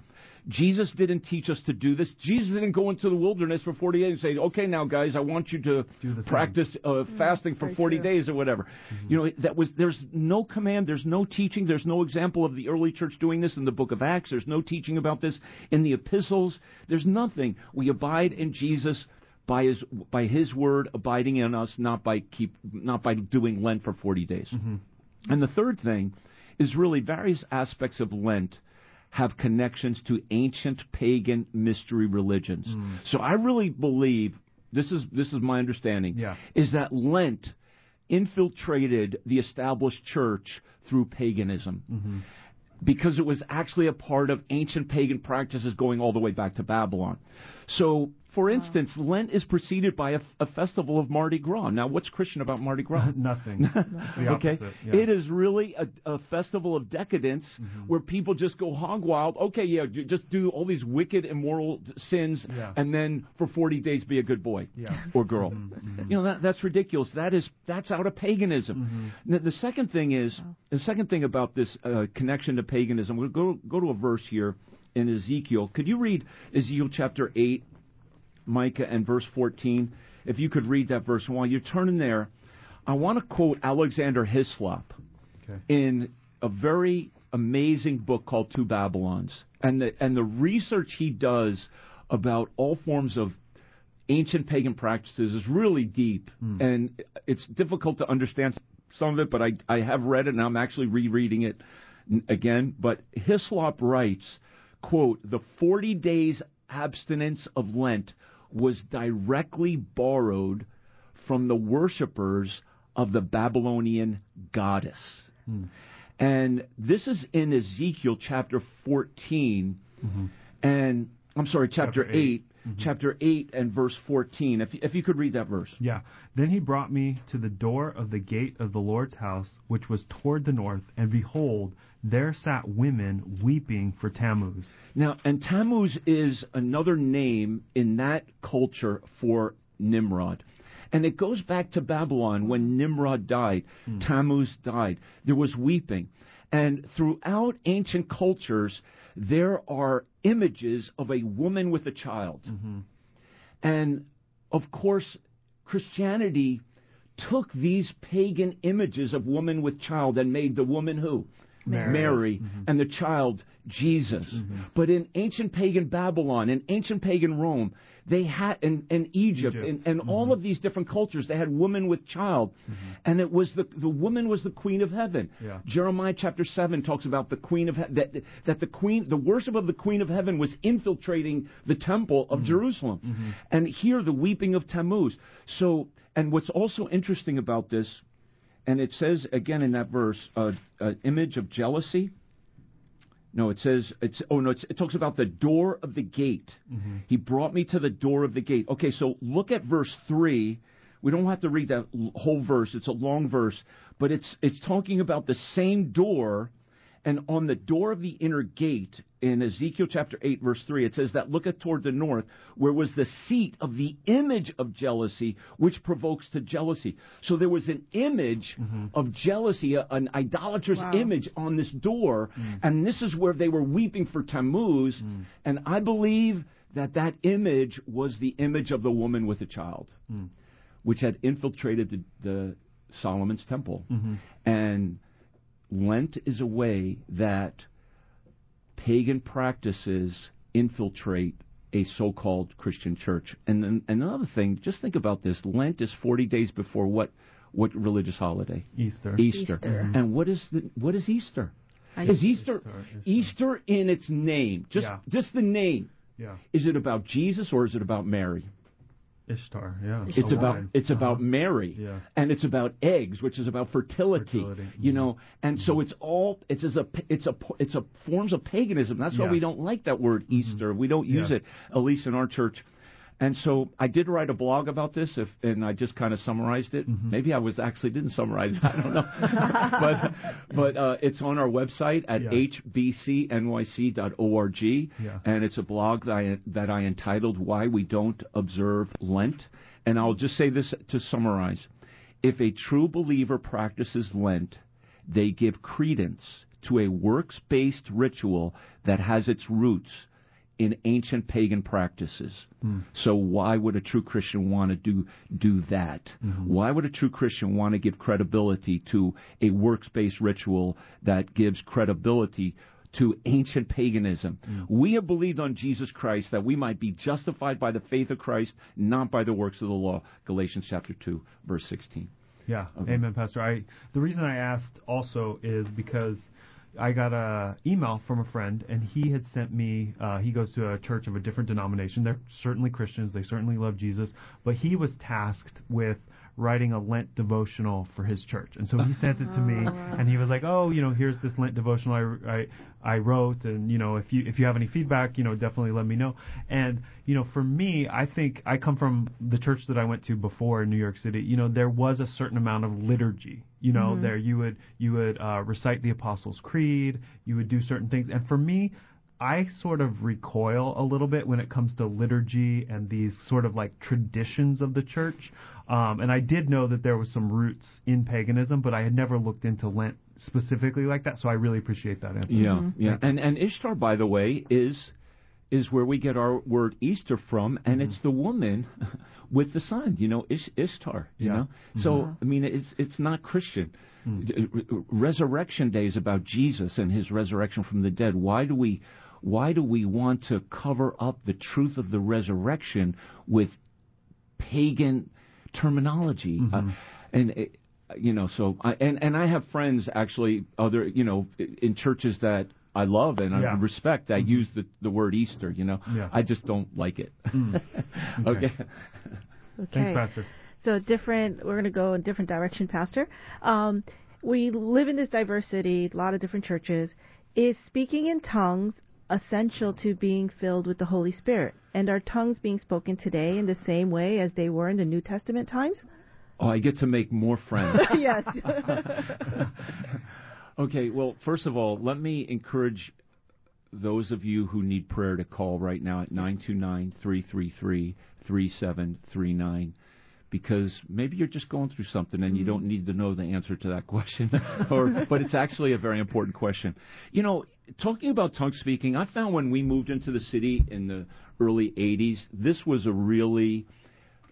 Jesus didn't teach us to do this. Jesus didn't go into the wilderness for 40 days and say, okay, now, guys, I want you to Do the same. practice uh, fasting for 40 true. days or whatever. You know, that was, there's no command, there's no teaching, there's no example of the early church doing this in the book of Acts. There's no teaching about this in the epistles. There's nothing. We abide in Jesus by his by his word abiding in us, not by keep not by doing Lent for 40 days. Mm-hmm. And the third thing is really various aspects of Lent have connections to ancient pagan mystery religions. Mm. So I really believe this is this is my understanding Yeah. is that Lent infiltrated the established church through paganism mm-hmm. because it was actually a part of ancient pagan practices going all the way back to Babylon. So, for instance, Lent is preceded by a, a festival of Mardi Gras. Now, what's Christian about Mardi Gras? *laughs* Nothing. *laughs* Okay, yeah. Mm-hmm. it is really a, a festival of decadence where people just go hog wild. Okay, yeah, you just do all these wicked, immoral sins, Yeah. and then for forty days be a good boy Yeah. Mm-hmm. *laughs* or girl. You know that that's ridiculous. That is that's out of paganism. Mm-hmm. Now, the second thing is the second thing about this uh, connection to paganism. We'll go go to a verse here in Ezekiel. Could you read Ezekiel chapter eight, Micah, and verse fourteen? If you could read that verse. And while you're turning there, I want to quote Alexander Hislop Okay. in a very amazing book called Two Babylons, and the and the research he does about all forms of ancient pagan practices is really deep, hmm. and it's difficult to understand some of it. But I I have read it, and I'm actually rereading it again. But Hislop writes, "quote The 40 days abstinence of Lent was directly borrowed from the worshippers of the Babylonian goddess." Hmm. And this is in Ezekiel chapter 14, mm-hmm. and I'm sorry, chapter, Chapter eight. 8, mm-hmm. chapter 8 and verse 14. If, if you could read that verse. Yeah. Then he brought me to the door of the gate of the Lord's house, which was toward the north, and behold, there sat women weeping for Tammuz. Now, and Tammuz is another name in that culture for Nimrod. And it goes back to Babylon when Nimrod died, hmm. Tammuz died. There was weeping. And throughout ancient cultures, there are images of a woman with a child. Mm-hmm. And of course, Christianity took these pagan images of woman with child and made the woman who? Mary. Mm-hmm. and the child Jesus. Mm-hmm. But in ancient pagan Babylon, in ancient pagan Rome, they had in, in Egypt, Egypt. and, and mm-hmm. all of these different cultures, they had woman with child, and it was the the woman was the queen of heaven. Yeah. Jeremiah chapter seven talks about the queen of he- that that the queen the worship of the queen of heaven was infiltrating the temple of Jerusalem, and here the weeping of Tammuz. So, and what's also interesting about this and it says again in that verse, uh, uh, image of jealousy. No, it says it's. Oh no, it's, it talks about the door of the gate. He brought me to the door of the gate. Okay, so look at verse three. We don't have to read that whole verse. It's a long verse, but it's it's talking about the same door, and on the door of the inner gate in Ezekiel chapter eight, verse three, it says that looketh toward the north, where was the seat of the image of jealousy, which provokes to jealousy. So there was an image mm-hmm. of jealousy, a- an idolatrous Wow. image on this door, mm. and this is where they were weeping for Tammuz. Mm. And I believe that that image was the image of the woman with a child, mm. which had infiltrated the, the Solomon's temple. Mm-hmm. And Lent is a way that pagan practices infiltrate a so-called Christian church. And then another thing, just think about this: Lent is 40 days before what? What religious holiday? Easter. Easter. Easter. Mm-hmm. And what is the what is Easter? I- Is Easter Easter, Easter. Easter in its name? Just Yeah. just the name. Yeah. Is it about Jesus or is it about Mary? Ishtar. Yeah. It's about it's Uh-huh. about Mary, Yeah. and it's about eggs, which is about fertility. Fertility, You mhm. know, and so it's all it's as a it's a it's a forms of paganism. That's why Yeah. we don't like that word Easter. We don't use Yeah. it at least in our church. And so I did write a blog about this, if, and I just kind of summarized it. Mm-hmm. Maybe I was actually didn't summarize. it. I don't know, *laughs* but but uh, it's on our website at Yeah. hbcnyc.org, Yeah. and it's a blog that I, that I entitled "Why We Don't Observe Lent." And I'll just say this to summarize: If a true believer practices Lent, they give credence to a works-based ritual that has its roots in ancient pagan practices. Hmm. So why would a true Christian want to do do that? Mm-hmm. Why would a true Christian want to give credibility to a works-based ritual that gives credibility to ancient paganism? Hmm. We have believed on Jesus Christ that we might be justified by the faith of Christ, not by the works of the law. Galatians chapter 2, verse 16. Yeah, Okay. amen, Pastor. I the reason I asked also is because I got a email from a friend, and he had sent me. Uh, he goes to a church of a different denomination. They're certainly Christians. They certainly love Jesus, but he was tasked with writing a Lent devotional for his church, and so he sent it to me, *laughs* and he was like, "Oh, you know, here's this Lent devotional I, I I wrote, and you know, if you if you have any feedback, you know, definitely let me know." And you know, for me, I think I come from the church that I went to before in New York City. You know, there was a certain amount of liturgy. You know, there you would you would uh, recite the Apostles' Creed, you would do certain things, and for me. I sort of recoil a little bit when it comes to liturgy and these sort of like traditions of the church. Um, and I did know that there was some roots in paganism, but I had never looked into Lent specifically like that. So I really appreciate that answer. Yeah, mm-hmm. yeah. And and Ishtar, by the way, is is where we get our word Easter from, and it's mm-hmm. the woman *laughs* with the sun. You know, Ish, Ishtar. You Yeah. know, mm-hmm. so I mean, it's it's not Christian. Mm. D- r- Resurrection Day is about Jesus and His resurrection from the dead. Why do we why do we want to cover up the truth of the resurrection with pagan terminology? Uh, and it, you know, so I, and and I have friends actually other you know in churches that I love and I respect that use the the word Easter. You know, Yeah. I just don't like it. *laughs* okay. Okay. Thanks, Pastor. So different. We're going to go in different direction, Pastor. Um, we live in this diversity, a lot of different churches. Is speaking in tongues essential to being filled with the Holy Spirit? And are tongues being spoken today in the same way as they were in the New Testament times? Oh, I get to make more friends. *laughs* yes. *laughs* Okay, well, first of all, let me encourage those of you who need prayer to call right now at 929 333 3739 because maybe you're just going through something and you mm-hmm. don't need to know the answer to that question *laughs* or but it's actually a very important question. You know, talking about tongue speaking, I found when we moved into the city in the early 80s, this was a really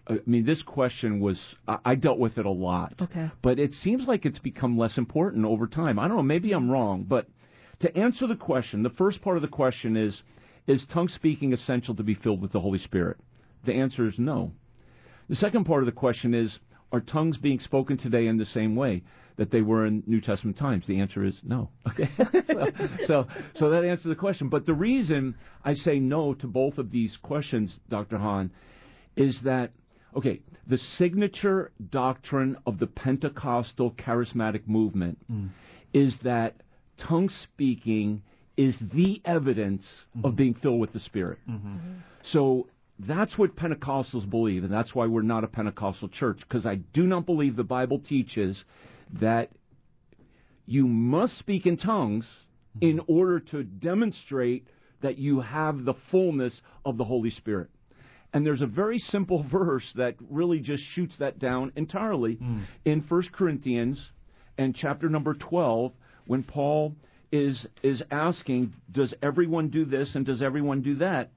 I mean, this question was, I I dealt with it a lot. Okay. But it seems like it's become less important over time. I don't know, maybe I'm wrong, but to answer the question, the first part of the question is, is tongue speaking essential to be filled with the Holy Spirit? The answer is no. The second part of the question is, are tongues being spoken today in the same way that they were in New Testament times? The answer is no. *laughs* Okay. *laughs* so, so that answers the question. But the reason I say no to both of these questions, Dr. Hahn, is that okay, the signature doctrine of the Pentecostal charismatic movement mm. is that tongue speaking is the evidence mm-hmm. of being filled with the Spirit. Mm-hmm. So that's what Pentecostals believe, and that's why we're not a Pentecostal church, because I do not believe the Bible teaches that you must speak in tongues mm-hmm. in order to demonstrate that you have the fullness of the Holy Spirit. And there's a very simple *laughs* verse that really just shoots that down entirely mm. in 1 Corinthians and chapter number 12 when Paul is is asking does everyone do this and does everyone do that?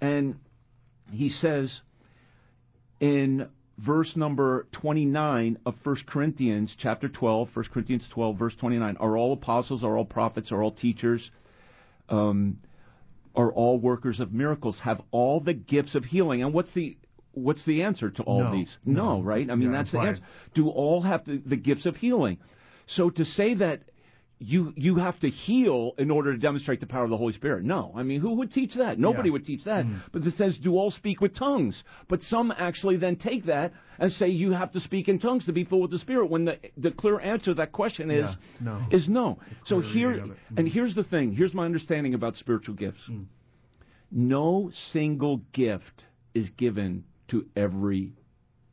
And he says in verse number 29 of 1 Corinthians chapter 12, 1 Corinthians 12 verse 29, are all apostles, are all prophets, are all teachers, um, are all workers of miracles, have all the gifts of healing. And what's the what's the answer to all No. these? No, No. right? I mean, Yeah, that's the answer. Do all have the, the gifts of healing? So to say that you you have to heal in order to demonstrate the power of the Holy Spirit. No, I mean, who would teach that? Nobody Yeah. would teach that. Mm-hmm. But it says, "Do all speak with tongues?" But some actually then take that and say you have to speak in tongues to be filled with the Spirit. When the the clear answer to that question is Yeah, no. is no. So here, reading of it. Mm. and here's the thing. Here's my understanding about spiritual gifts. Mm. No single gift is given to every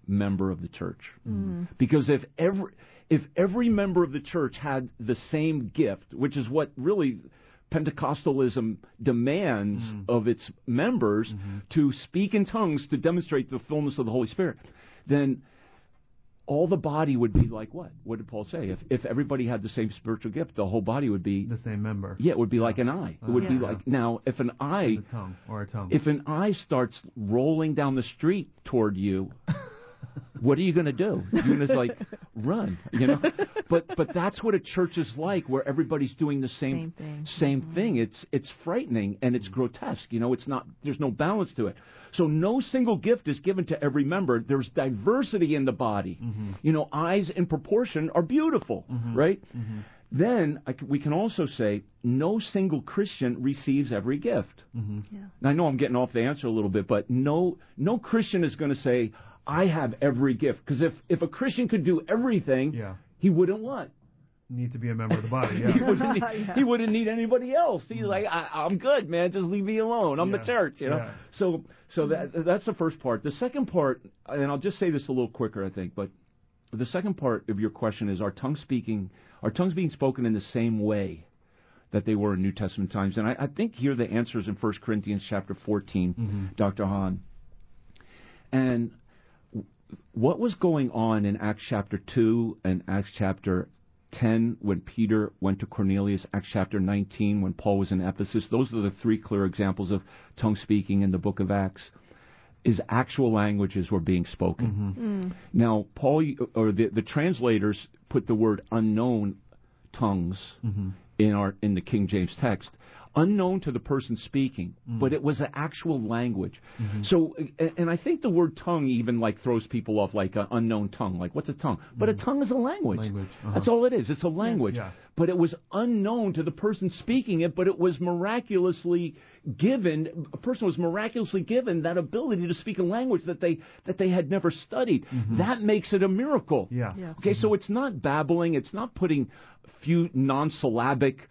member of the church. Mm-hmm. Because if every if every member of the church had the same gift, which is what really Pentecostalism demands mm-hmm. of its members mm-hmm. to speak in tongues to demonstrate the fullness of the Holy Spirit, then all the body would be like what? What did Paul say? If if everybody had the same spiritual gift, the whole body would be The same member. yeah, it would be like an eye. It would be like now if an eye The tongue or a tongue. if an eye starts rolling down the street toward you, *laughs* what are you going to do? You're going to like run, you know. But but that's what a church is like, where everybody's doing the same Same thing. same mm-hmm. thing. It's it's frightening and it's grotesque. You know, it's not. There's no balance to it. So no single gift is given to every member. There's diversity in the body. Mm-hmm. You know, eyes in proportion are beautiful, mm-hmm. right? Then I c we can also say no single Christian receives every gift. Mm-hmm. Yeah. Now, I know I'm getting off the answer a little bit, but no no Christian is going to say I have every gift because if if a Christian could do everything, Yeah. he wouldn't want. Need to be a member of the body. *laughs* he Yeah. wouldn't need, *laughs* Yeah. he wouldn't need anybody else. He's like, I, I'm good, man. Just leave me alone. I'm Yeah. the church, you know. Yeah. So, so that that's the first part. The second part, and I'll just say this a little quicker, I think, but the second part of your question is: Are tongues speaking? Are tongues being spoken in the same way that they were in New Testament times? And I, I think here the answer is in 1 Corinthians chapter 14, Mm-hmm. Dr. Hahn. And what was going on in Acts chapter 2 and Acts chapter 10 when Peter went to Cornelius, Acts chapter 19 when Paul was in Ephesus. Those are the three clear examples of tongue speaking in the book of Acts. Is actual languages were being spoken. Mm-hmm. Mm. Now, Paul or the, the translators put the word unknown tongues mm-hmm. in our in the King James text, unknown to the person speaking, mm-hmm. but it was an actual language. Mm-hmm. So, and, and I think the word tongue even like throws people off, like an unknown tongue. Like, what's a tongue? But a mm-hmm. tongue is a language. Language, uh-huh. That's all it is. It's a language. Yeah. But it was unknown to the person speaking it, but it was miraculously given. A person was miraculously given that ability to speak a language that they that they had never studied. That makes it a miracle. Yeah. Yes. Okay, so it's not babbling. It's not putting few non-syllabic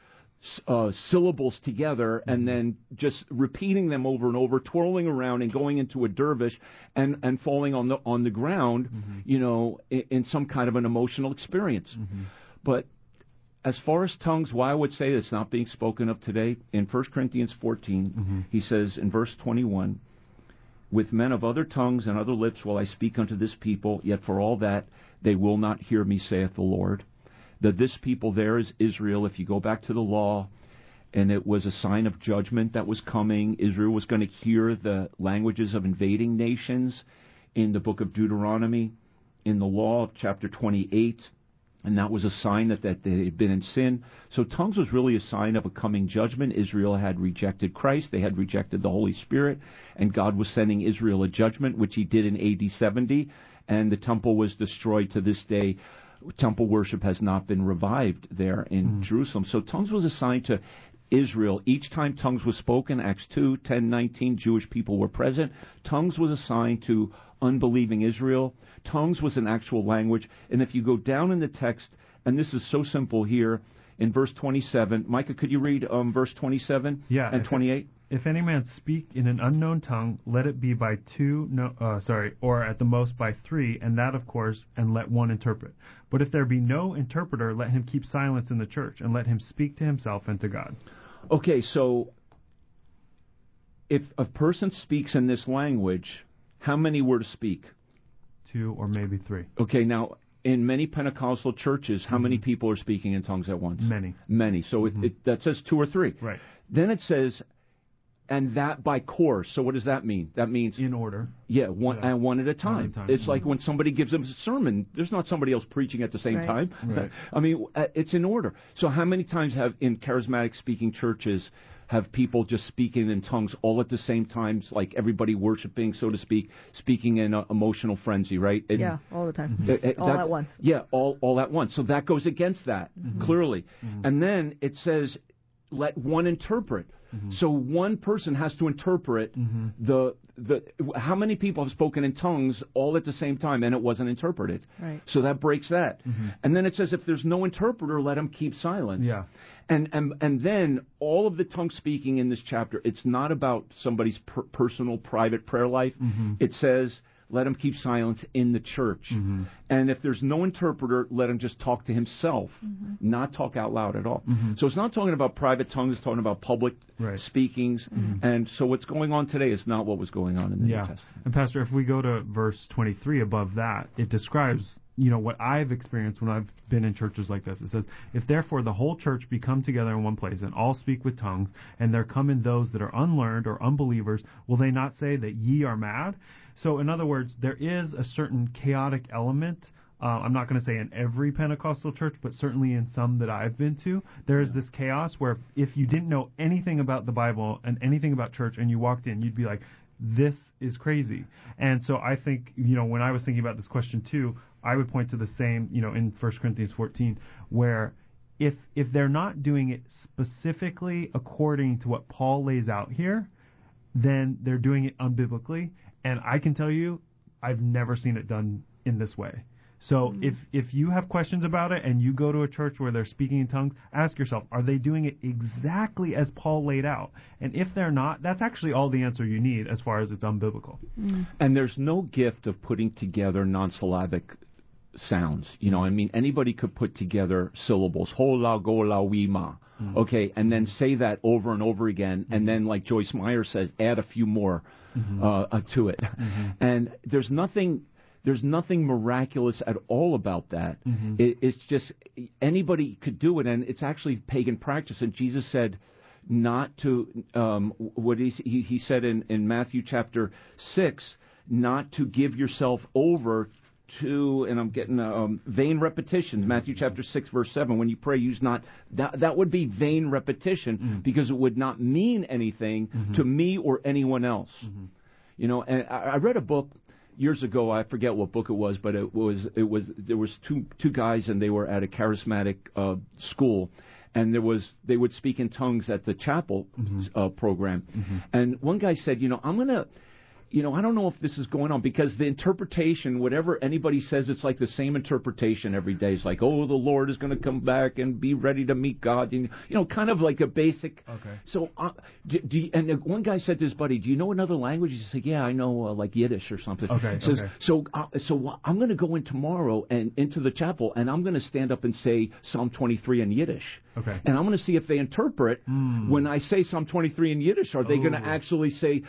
uh, syllables together and mm-hmm. then just repeating them over and over, twirling around and going into a dervish and, and falling on the on the ground, mm-hmm. you know, in, in some kind of an emotional experience. Mm-hmm. But as far as tongues, why I would say it's not being spoken of today, in 1 Corinthians 14, he says in verse 21, with men of other tongues and other lips will I speak unto this people, yet for all that they will not hear me, saith the Lord. That this people there is Israel. If you go back to the law, and it was a sign of judgment that was coming, Israel was going to hear the languages of invading nations in the book of Deuteronomy, in the law of chapter 28 and that was a sign that, that they had been in sin. So tongues was really a sign of a coming judgment. Israel had rejected Christ, they had rejected the Holy Spirit, and God was sending Israel a judgment, which He did in AD 70, and the temple was destroyed to this day. Temple worship has not been revived there in Jerusalem. So tongues was assigned to Israel. Each time tongues was spoken, Acts 2, 10, 19, Jewish people were present. Tongues was assigned to unbelieving Israel. Tongues was an actual language. And if you go down in the text, and this is so simple here, in verse 27, Micah, could you read um, verse 27 Yeah, and 28? If any man speak in an unknown tongue, let it be by two, no, uh, sorry, or at the most by three, and that of course, and let one interpret. But if there be no interpreter, let him keep silence in the church, and let him speak to himself and to God. Okay, so if a person speaks in this language, how many were to speak? Two or maybe three. Okay, now in many Pentecostal churches, how many people are speaking in tongues at once? Many. Many. So it, it, that says two or three. Right. Then it says, and that by course. So what does that mean? That means In order. yeah, one Yeah. and one at a time. a time. It's like when somebody gives them a sermon. There's not somebody else preaching at the same Right. time. Right. I mean, uh, it's in order. So how many times have in charismatic speaking churches have people just speaking in tongues all at the same time, like everybody worshiping, so to speak, speaking in uh, emotional frenzy, right? And- Yeah, all the time. uh, uh, all that- at once. Yeah, all all at once. So that goes against that clearly. And then it says, "Let one interpret." Mm-hmm. So one person has to interpret mm-hmm. the the. How many people have spoken in tongues all at the same time and it wasn't interpreted? Right. So that breaks that. Mm-hmm. And then it says, if there's no interpreter, let him keep silent. Yeah. And and and then all of the tongue speaking in this chapter, it's not about somebody's per- personal private prayer life. It says let him keep silence in the church. Mm-hmm. And if there's no interpreter, let him just talk to himself, mm-hmm. not talk out loud at all. Mm-hmm. So it's not talking about private tongues, it's talking about public Right. speakings. And so what's going on today is not what was going on in the New Testament. And Pastor, if we go to verse 23 above that, it describes, you know, what I've experienced when I've been in churches like this. It says, If therefore the whole church be come together in one place and all speak with tongues, and there come in those that are unlearned or unbelievers, will they not say that ye are mad? So in other words, there is a certain chaotic element uh, I'm not going to say in every Pentecostal church, but certainly in some that I've been to, there is this chaos where if you didn't know anything about the Bible and anything about church and you walked in, you'd be like, this is crazy. And so I think, you know, when I was thinking about this question too, I would point to the same, you know, in 1 Corinthians 14, where if if they're not doing it specifically according to what Paul lays out here, then they're doing it unbiblically. And I can tell you, I've never seen it done in this way. So mm-hmm. if if you have questions about it and you go to a church where they're speaking in tongues, ask yourself, are they doing it exactly as Paul laid out? And if they're not, that's actually all the answer you need as far as it's unbiblical. Mm-hmm. And there's no gift of putting together non-syllabic sounds. You know, I mean, anybody could put together syllables. Hola, gola, wima. Mm-hmm. Okay, and then say that over and over again, and then, like Joyce Meyer says, add a few more uh, uh, to it. And there's nothing. There's nothing miraculous at all about that. It, it's just anybody could do it, and it's actually pagan practice. And Jesus said, not to um, what he, he he said in in Matthew chapter six, not to give yourself over to, and I'm getting um, vain repetitions. Matthew chapter six verse seven. When you pray, use not that. That would be vain repetition because it would not mean anything to me or anyone else. You know, and I, I read a book years ago. I forget what book it was, but it was it was there was two two guys and they were at a charismatic uh, school. And there was they would speak in tongues at the chapel uh, program, and one guy said, you know, I'm gonna, you know, I don't know if this is going on because the interpretation, whatever anybody says, it's like the same interpretation every day. It's like, oh, the Lord is going to come back and be ready to meet God, and you know, kind of like a basic. Okay. So, uh, do, do you, and one guy said to his buddy, "Do you know another language?" He said, "Yeah, I know uh, like Yiddish or something." Okay, says, okay. so, uh, so I'm going to go in tomorrow and into the chapel, and I'm going to stand up and say Psalm 23 in Yiddish. Okay. And I'm going to see if they interpret when I say Psalm 23 in Yiddish. Are they going to actually say?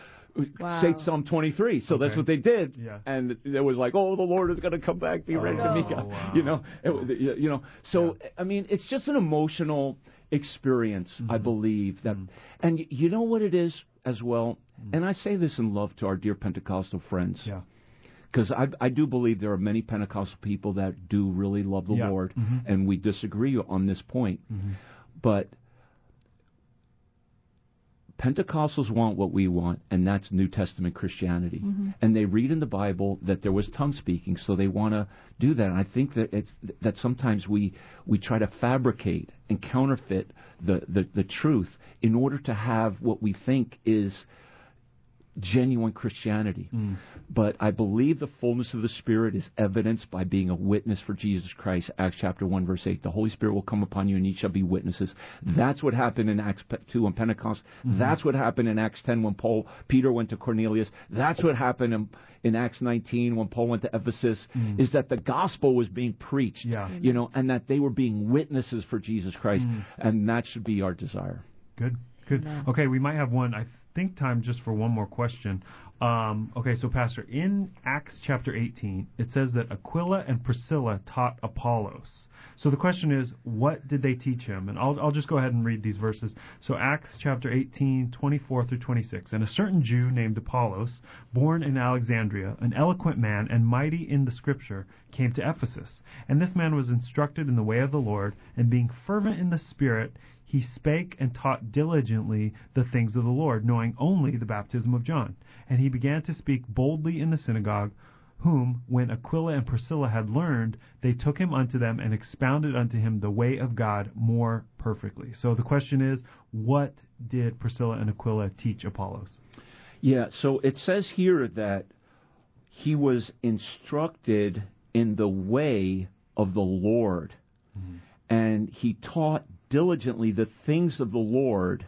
Wow. Say Psalm 23. So that's what they did. Yeah. And it was like, oh, the Lord is going to come back. Be ready to meet Oh, God. wow. You know, it, was- you know. So I mean, it's just an emotional experience, I Mm-hmm. believe that, and you know what it is as well. And I say this in love to our dear Pentecostal friends Yeah. because I, I do believe there are many Pentecostal people that do really love the Yeah. Lord, Mhm. and we disagree on this point. Mm-hmm. But Pentecostals want what we want, and that's New Testament Christianity. Mm-hmm. And they read in the Bible that there was tongue speaking, so they want to do that. And I think that it's that sometimes we we try to fabricate and counterfeit the, the, the truth in order to have what we think is genuine Christianity. Mm. But I believe the fullness of the Spirit is evidenced by being a witness for Jesus Christ. Acts chapter 1, verse 8. The Holy Spirit will come upon you and ye shall be witnesses. That's what happened in Acts 2 on Pentecost. Mm-hmm. That's what happened in Acts 10 when Paul, Peter went to Cornelius. That's what happened in, in Acts 19 when Paul went to Ephesus, mm. is that the gospel was being preached. Yeah. You know, and that they were being witnesses for Jesus Christ. Mm. And that should be our desire. Good. Good. Okay, we might have one. I think time just for one more question. Um, okay, so Pastor, in Acts chapter 18, it says that Aquila and Priscilla taught Apollos. So the question is, what did they teach him? And I'll, I'll just go ahead and read these verses. So Acts chapter 18, 24 through 26. And a certain Jew named Apollos, born in Alexandria, an eloquent man and mighty in the scripture, came to Ephesus. And this man was instructed in the way of the Lord, and being fervent in the Spirit, he spake and taught diligently the things of the Lord, knowing only the baptism of John. And he began to speak boldly in the synagogue, whom, when Aquila and Priscilla had learned, they took him unto them and expounded unto him the way of God more perfectly. So the question is, what did Priscilla and Aquila teach Apollos? Yeah, so it says here that he was instructed in the way of the Lord, mm-hmm. and he taught diligently the things of the Lord.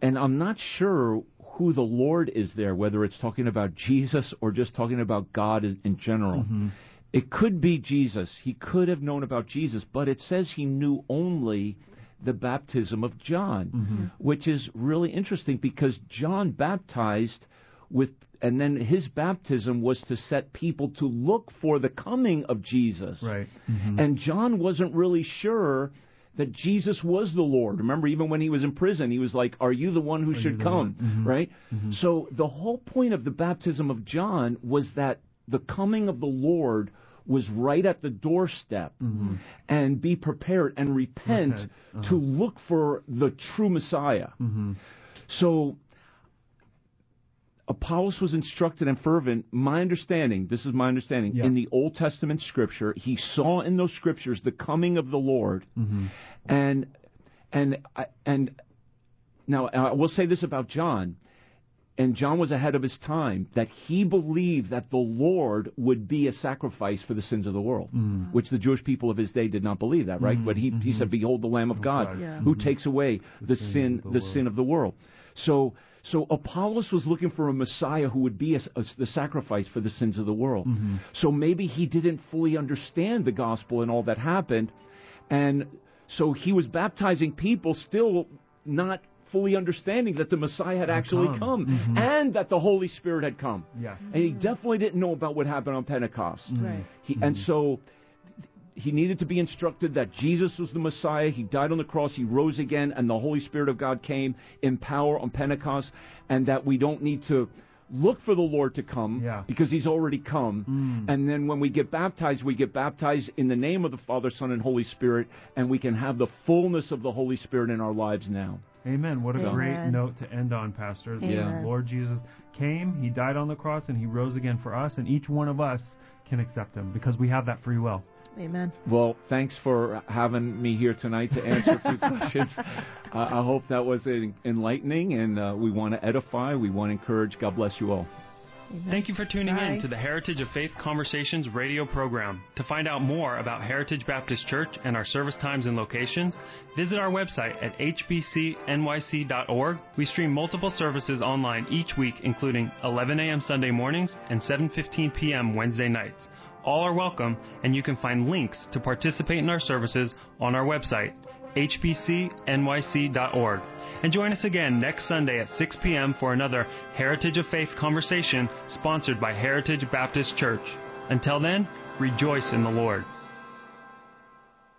And I'm not sure who the Lord is there, whether it's talking about Jesus or just talking about God in, in general. Mm-hmm. It could be Jesus. He could have known about Jesus, but it says he knew only the baptism of John, mm-hmm. which is really interesting because John baptized with, and then his baptism was to set people to look for the coming of Jesus. Right. Mm-hmm. And John wasn't really sure that Jesus was the Lord. Remember, even when he was in prison, he was like, Are you the one who you should come? one? Mhm. Right? So the whole point of the baptism of John was that the coming of the Lord was right at the doorstep and be prepared and repent Repent, to look for the true Messiah. Mm-hmm. So Apollos was instructed and fervent. My understanding, this is my understanding, Yeah. in the Old Testament scripture, he saw in those scriptures the coming of the Lord, Mm-hmm. and and and now I will say this about John, and John was ahead of his time that he believed that the Lord would be a sacrifice for the sins of the world, Mm. which the Jewish people of his day did not believe that, right? But he he said, "Behold, the Lamb of God, God. Yeah. who takes away the, sin sin the the world. sin of the world." So. So Apollos was looking for a Messiah who would be a, a- the sacrifice for the sins of the world. Mm-hmm. So maybe he didn't fully understand the gospel and all that happened, and so he was baptizing people still not fully understanding that the Messiah had actually come. come, mm-hmm. and that the Holy Spirit had come. Yes. And he definitely didn't know about what happened on Pentecost. Mm-hmm. Right. He, And so he needed to be instructed that Jesus was the Messiah. He died on the cross. He rose again, and the Holy Spirit of God came in power on Pentecost, and that we don't need to look for the Lord to come Yeah. because he's already come. Mm. And then when we get baptized, we get baptized in the name of the Father, Son, and Holy Spirit, and we can have the fullness of the Holy Spirit in our lives now. Amen. What a Amen. great note to end on, Pastor. The Amen. Lord Jesus came, He died on the cross, and He rose again for us, and each one of us can accept Him because we have that free will. Amen. Well, thanks for having me here tonight to answer a few *laughs* questions. Uh, I hope that was enlightening, and uh, we want to edify, we want to encourage. God bless you all. Amen. Thank you for tuning Bye. in to the Heritage of Faith Conversations radio program. To find out more about Heritage Baptist Church and our service times and locations, visit our website at hbcnyc.org. We stream multiple services online each week, including 11 a.m. Sunday mornings and 7:15 p.m. Wednesday nights. All are welcome, and you can find links to participate in our services on our website, hbcnyc.org. And join us again next Sunday at 6 p.m. for another Heritage of Faith conversation sponsored by Heritage Baptist Church. Until then, rejoice in the Lord.